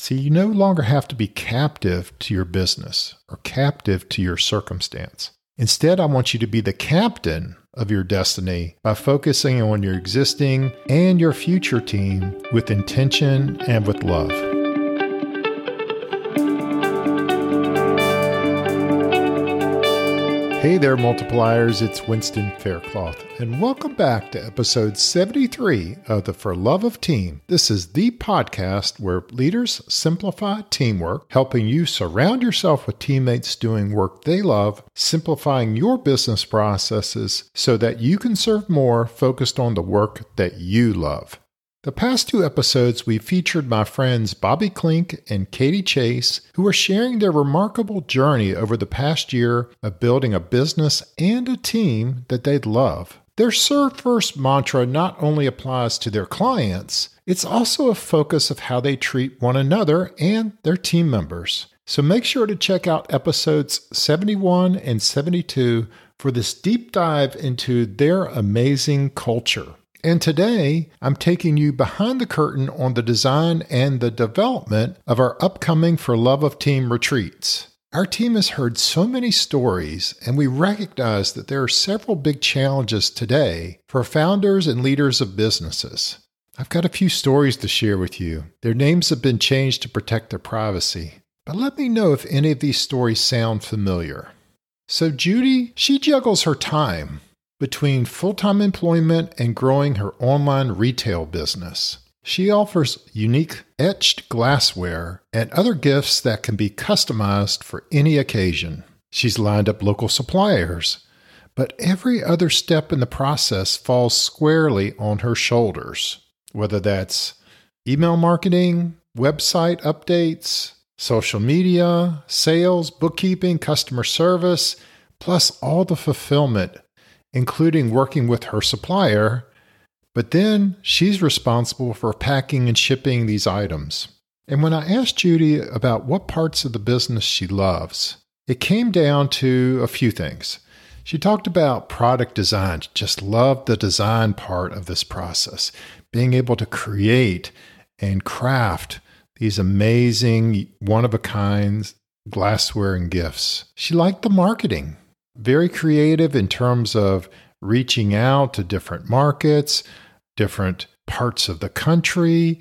See, you no longer have to be captive to your business or captive to your circumstance. Instead, I want you to be the captain of your destiny by focusing on your existing and your future team with intention and with love. Hey there, multipliers. It's Winston Faircloth, and welcome back to episode 73 of the For Love of Team. This is the podcast where leaders simplify teamwork, helping you surround yourself with teammates doing work they love, simplifying your business processes so that you can serve more focused on the work that you love. The past two episodes, we featured my friends Bobby Klink and Katie Chase, who are sharing their remarkable journey over the past year of building a business and a team that they love. Their Serve First mantra not only applies to their clients, it's also a focus of how they treat one another and their team members. So make sure to check out episodes 71 and 72 for this deep dive into their amazing culture. And today, I'm taking you behind the curtain on the design and the development of our upcoming For Love of Team retreats. Our team has heard so many stories, and we recognize that there are several big challenges today for founders and leaders of businesses. I've got a few stories to share with you. Their names have been changed to protect their privacy, but let me know if any of these stories sound familiar. So, Judy, she juggles her time between full time employment and growing her online retail business. She offers unique etched glassware and other gifts that can be customized for any occasion. She's lined up local suppliers, but every other step in the process falls squarely on her shoulders, whether that's email marketing, website updates, social media, sales, bookkeeping, customer service, plus all the fulfillment including working with her supplier, but then she's responsible for packing and shipping these items. And when I asked Judy about what parts of the business she loves, it came down to a few things. She talked about product design, just loved the design part of this process, being able to create and craft these amazing, one of a kind glassware and gifts. She liked the marketing, very creative in terms of reaching out to different markets, different parts of the country.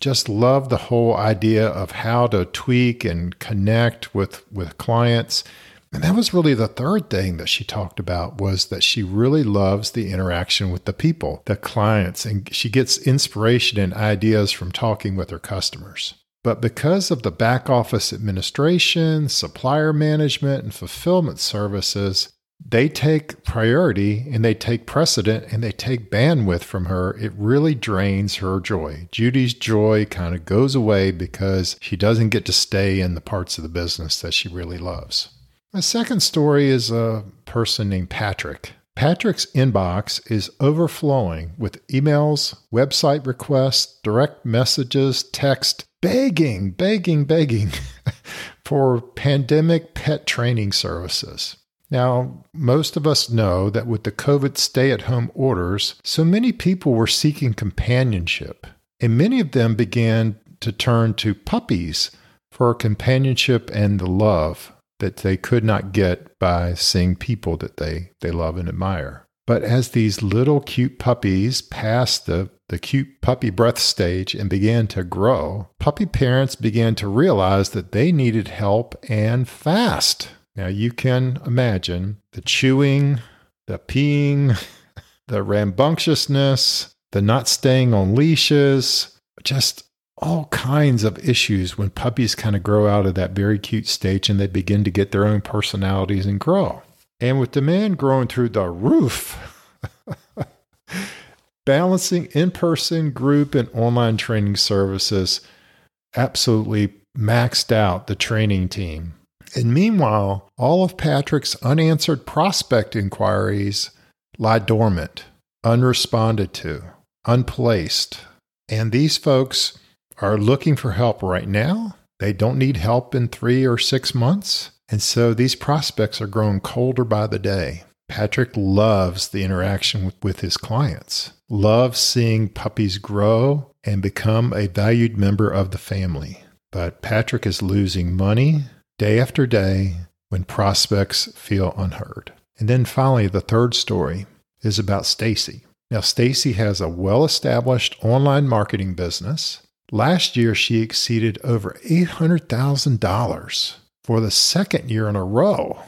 Just love the whole idea of how to tweak and connect with, with clients. And that was really the third thing that she talked about was that she really loves the interaction with the people, the clients, and she gets inspiration and ideas from talking with her customers. But because of the back office administration, supplier management, and fulfillment services, they take priority and they take precedent and they take bandwidth from her. It really drains her joy. Judy's joy kind of goes away because she doesn't get to stay in the parts of the business that she really loves. My second story is a person named Patrick. Patrick's inbox is overflowing with emails, website requests, direct messages, text, begging, begging, begging for pandemic pet training services. Now, most of us know that with the COVID stay at home orders, so many people were seeking companionship, and many of them began to turn to puppies for companionship and the love that they could not get by seeing people that they, they love and admire. But as these little cute puppies passed the the cute puppy breath stage and began to grow, puppy parents began to realize that they needed help and fast. Now you can imagine the chewing, the peeing, the rambunctiousness, the not staying on leashes, just all kinds of issues when puppies kind of grow out of that very cute stage and they begin to get their own personalities and grow. And with demand growing through the roof, balancing in person, group, and online training services absolutely maxed out the training team. And meanwhile, all of Patrick's unanswered prospect inquiries lie dormant, unresponded to, unplaced. And these folks are looking for help right now. They don't need help in three or six months. And so these prospects are growing colder by the day. Patrick loves the interaction with, his clients, loves seeing puppies grow and become a valued member of the family. but Patrick is losing money day after day when prospects feel unheard. And then finally, the third story is about Stacy. Now, Stacy has a well established online marketing business. Last year, she exceeded over $800,000 for the second year in a row,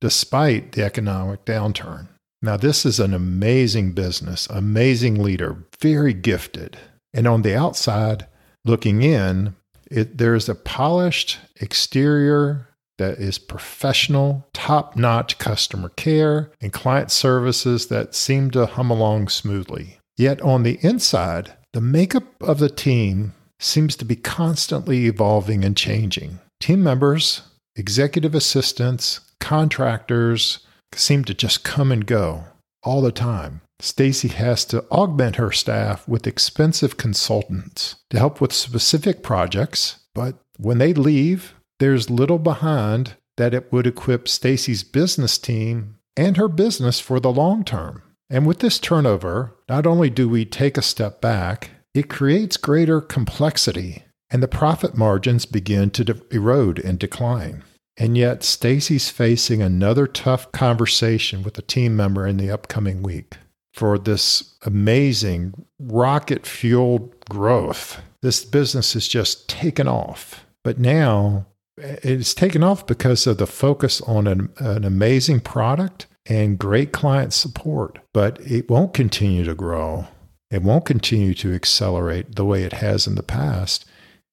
despite the economic downturn. Now, this is an amazing business, amazing leader, very gifted. And on the outside, looking in, it, there's a polished exterior that is professional, top notch customer care, and client services that seem to hum along smoothly. Yet on the inside, the makeup of the team seems to be constantly evolving and changing. Team members, executive assistants, contractors seem to just come and go all the time. Stacy has to augment her staff with expensive consultants to help with specific projects, but when they leave, there's little behind that it would equip Stacy's business team and her business for the long term. And with this turnover, not only do we take a step back, it creates greater complexity and the profit margins begin to de- erode and decline. And yet, Stacy's facing another tough conversation with a team member in the upcoming week for this amazing rocket fueled growth. This business has just taken off. But now eh, it's taken off because of the focus on an, an amazing product and great client support, but it won't continue to grow. It won't continue to accelerate the way it has in the past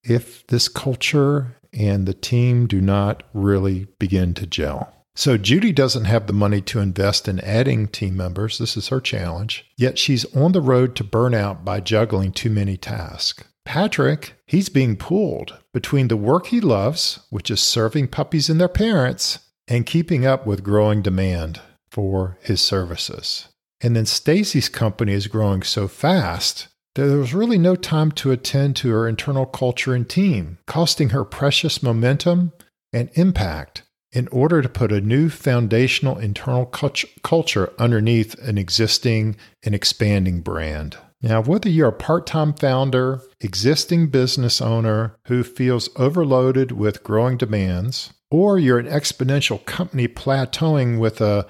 if this culture and the team do not really begin to gel. So, Judy doesn't have the money to invest in adding team members. This is her challenge. Yet she's on the road to burnout by juggling too many tasks. Patrick, he's being pulled between the work he loves, which is serving puppies and their parents, and keeping up with growing demand for his services. And then Stacy's company is growing so fast there was really no time to attend to her internal culture and team, costing her precious momentum and impact in order to put a new foundational internal culture underneath an existing and expanding brand. Now, whether you're a part time founder, existing business owner who feels overloaded with growing demands, or you're an exponential company plateauing with a,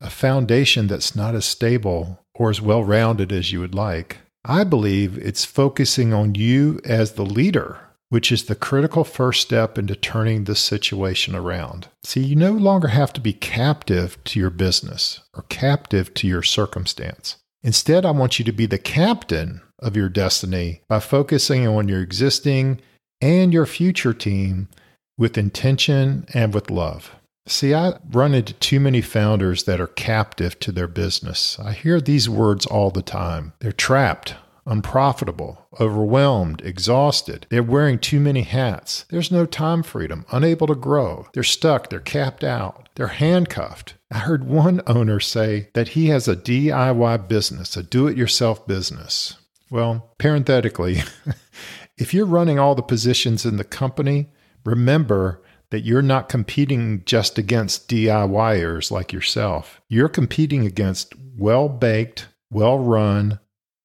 a foundation that's not as stable or as well rounded as you would like, I believe it's focusing on you as the leader, which is the critical first step into turning this situation around. See, you no longer have to be captive to your business or captive to your circumstance. Instead, I want you to be the captain of your destiny by focusing on your existing and your future team with intention and with love. See, I run into too many founders that are captive to their business. I hear these words all the time. They're trapped, unprofitable, overwhelmed, exhausted. They're wearing too many hats. There's no time freedom, unable to grow. They're stuck, they're capped out, they're handcuffed. I heard one owner say that he has a DIY business, a do it yourself business. Well, parenthetically, if you're running all the positions in the company, remember that you're not competing just against DIYers like yourself. You're competing against well baked, well run,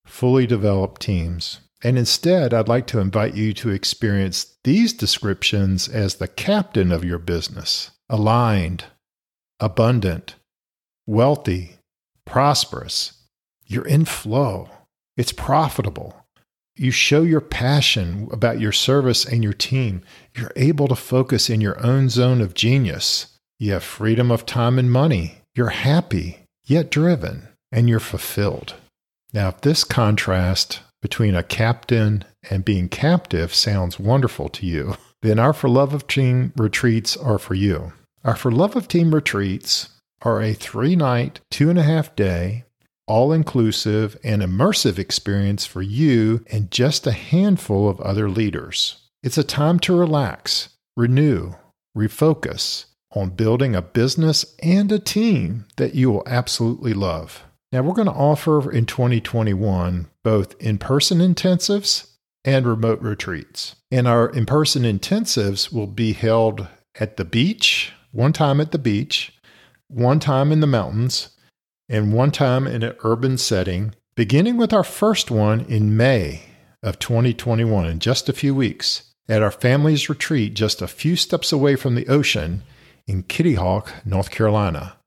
fully developed teams. And instead, I'd like to invite you to experience these descriptions as the captain of your business aligned, abundant, wealthy, prosperous. You're in flow. It's profitable. You show your passion about your service and your team. You're able to focus in your own zone of genius. You have freedom of time and money. You're happy, yet driven, and you're fulfilled. Now, if this contrast between a captain and being captive sounds wonderful to you, then our For Love of Team retreats are for you. Our For Love of Team retreats are a three night, two and a half day, all inclusive and immersive experience for you and just a handful of other leaders. It's a time to relax, renew, refocus on building a business and a team that you will absolutely love. Now, we're going to offer in 2021 both in person intensives and remote retreats. And our in person intensives will be held at the beach one time at the beach, one time in the mountains, and one time in an urban setting, beginning with our first one in May of 2021 in just a few weeks. at our family's retreat just a few steps away from the ocean in Kitty Hawk, North Carolina.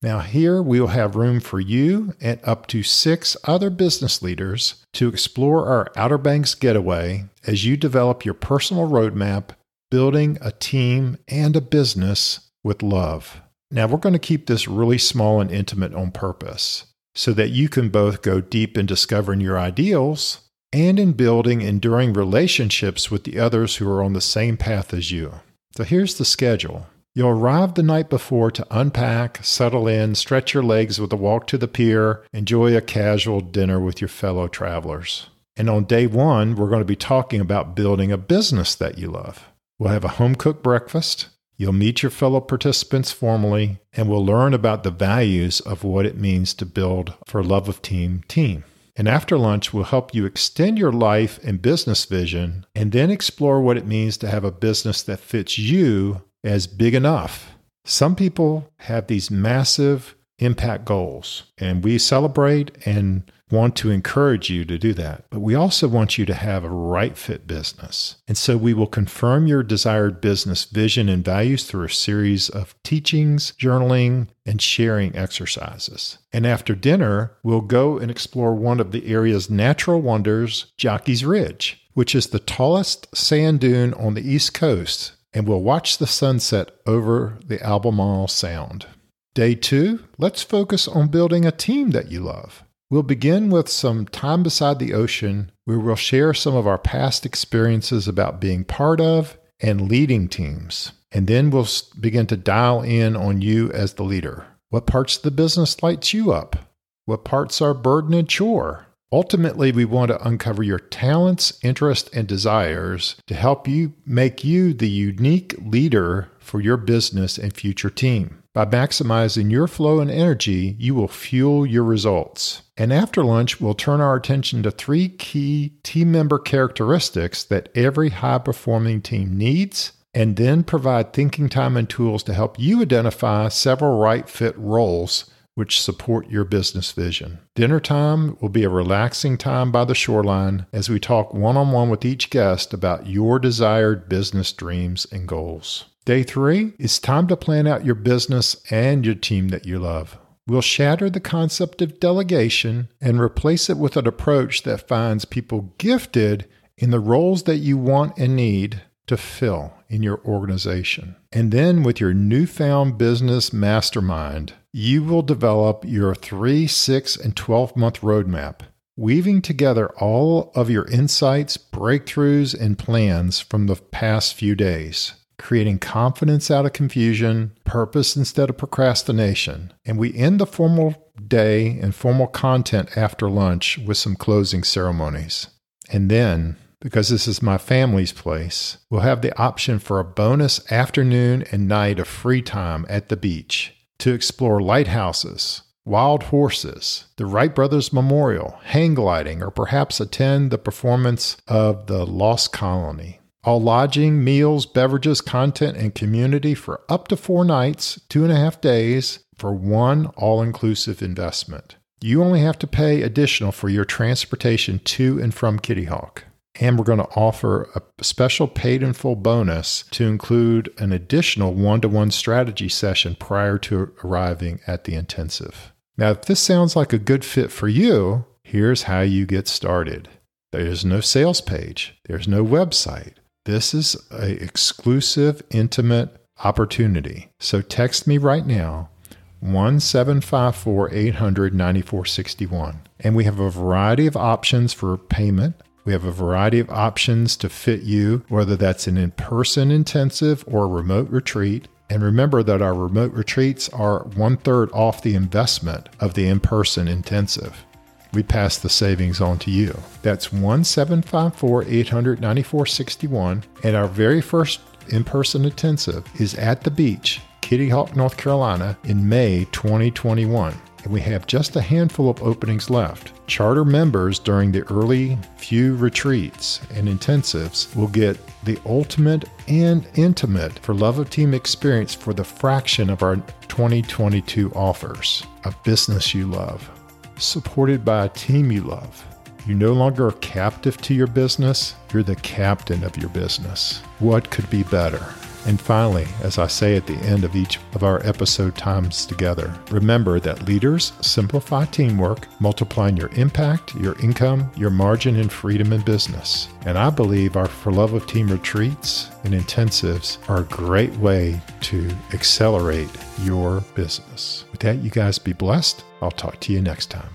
Now, here we will have room for you and up to six other business leaders to explore our Outer Banks getaway as you develop your personal roadmap, building a team and a business with love. Now, we're going to keep this really small and intimate on purpose so that you can both go deep in discovering your ideals and in building enduring relationships with the others who are on the same path as you. So, here's the schedule. You'll arrive the night before to unpack, settle in, stretch your legs with a walk to the pier, enjoy a casual dinner with your fellow travelers. And on day one, we're going to be talking about building a business that you love. We'll have a home cooked breakfast. You'll meet your fellow participants formally, and we'll learn about the values of what it means to build for love of team team. And after lunch, we'll help you extend your life and business vision and then explore what it means to have a business that fits you as big enough. Some people have these massive impact goals, and we celebrate and want to encourage you to do that. But we also want you to have a right fit business. And so we will confirm your desired business vision and values through a series of teachings, journaling, and sharing exercises. And after dinner, we'll go and explore one of the area's natural wonders, Jockey's Ridge, which is the tallest sand dune on the East Coast and we'll watch the sunset over the Albemarle Sound. Day two, let's focus on building a team that you love. We'll begin with some time beside the ocean where we'll share some of our past experiences about being part of and leading teams. And then we'll begin to dial in on you as the leader. What parts of the business lights you up? What parts are burden and chore? Ultimately, we want to uncover your talents, interests, and desires to help you make you the unique leader for your business and future team. By maximizing your flow and energy, you will fuel your results. And after lunch, we'll turn our attention to three key team member characteristics that every high performing team needs, and then provide thinking time and tools to help you identify several right fit roles which support your business vision. Dinner time will be a relaxing time by the shoreline as we talk one on one with each guest about your desired business dreams and goals. Day three, it's time to plan out your business and your team that you love. We'll shatter the concept of delegation and replace it with an approach that finds people gifted in the roles that you want and need to fill in your organization. And then with your newfound business mastermind, you will develop your 3, 6, and 12 month roadmap, weaving together all of your insights, breakthroughs, and plans from the past few days, creating confidence out of confusion, purpose instead of procrastination. And we end the formal day and formal content after lunch with some closing ceremonies. And then because this is my family's place, we'll have the option for a bonus afternoon and night of free time at the beach to explore lighthouses, wild horses, the Wright Brothers Memorial, hang gliding, or perhaps attend the performance of the Lost Colony. All lodging, meals, beverages, content, and community for up to four nights, two and a half days for one all inclusive investment. You only have to pay additional for your transportation to and from Kitty Hawk. And we're going to offer a special paid in full bonus to include an additional one to one strategy session prior to arriving at the intensive. Now, if this sounds like a good fit for you, here's how you get started. There's no sales page, there's no website. This is an exclusive, intimate opportunity. So text me right now 1754 800 9461. And we have a variety of options for payment we have a variety of options to fit you, whether that's an in person intensive or a remote retreat. And remember that our remote retreats are one third off the investment of the in person intensive. We pass the savings on to you. That's 1754 894 61. And our very first in person intensive is at the beach, Kitty Hawk, North Carolina, in May 2021 and we have just a handful of openings left. Charter members during the early few retreats and intensives will get the ultimate and intimate for Love of Team experience for the fraction of our 2022 offers. A business you love, supported by a team you love, You're no longer are captive to your business, you're the captain of your business. What could be better? And finally, as I say at the end of each of our episode times together, remember that leaders simplify teamwork, multiplying your impact, your income, your margin, and freedom in business. And I believe our For Love of Team retreats and intensives are a great way to accelerate your business. With that, you guys be blessed. I'll talk to you next time.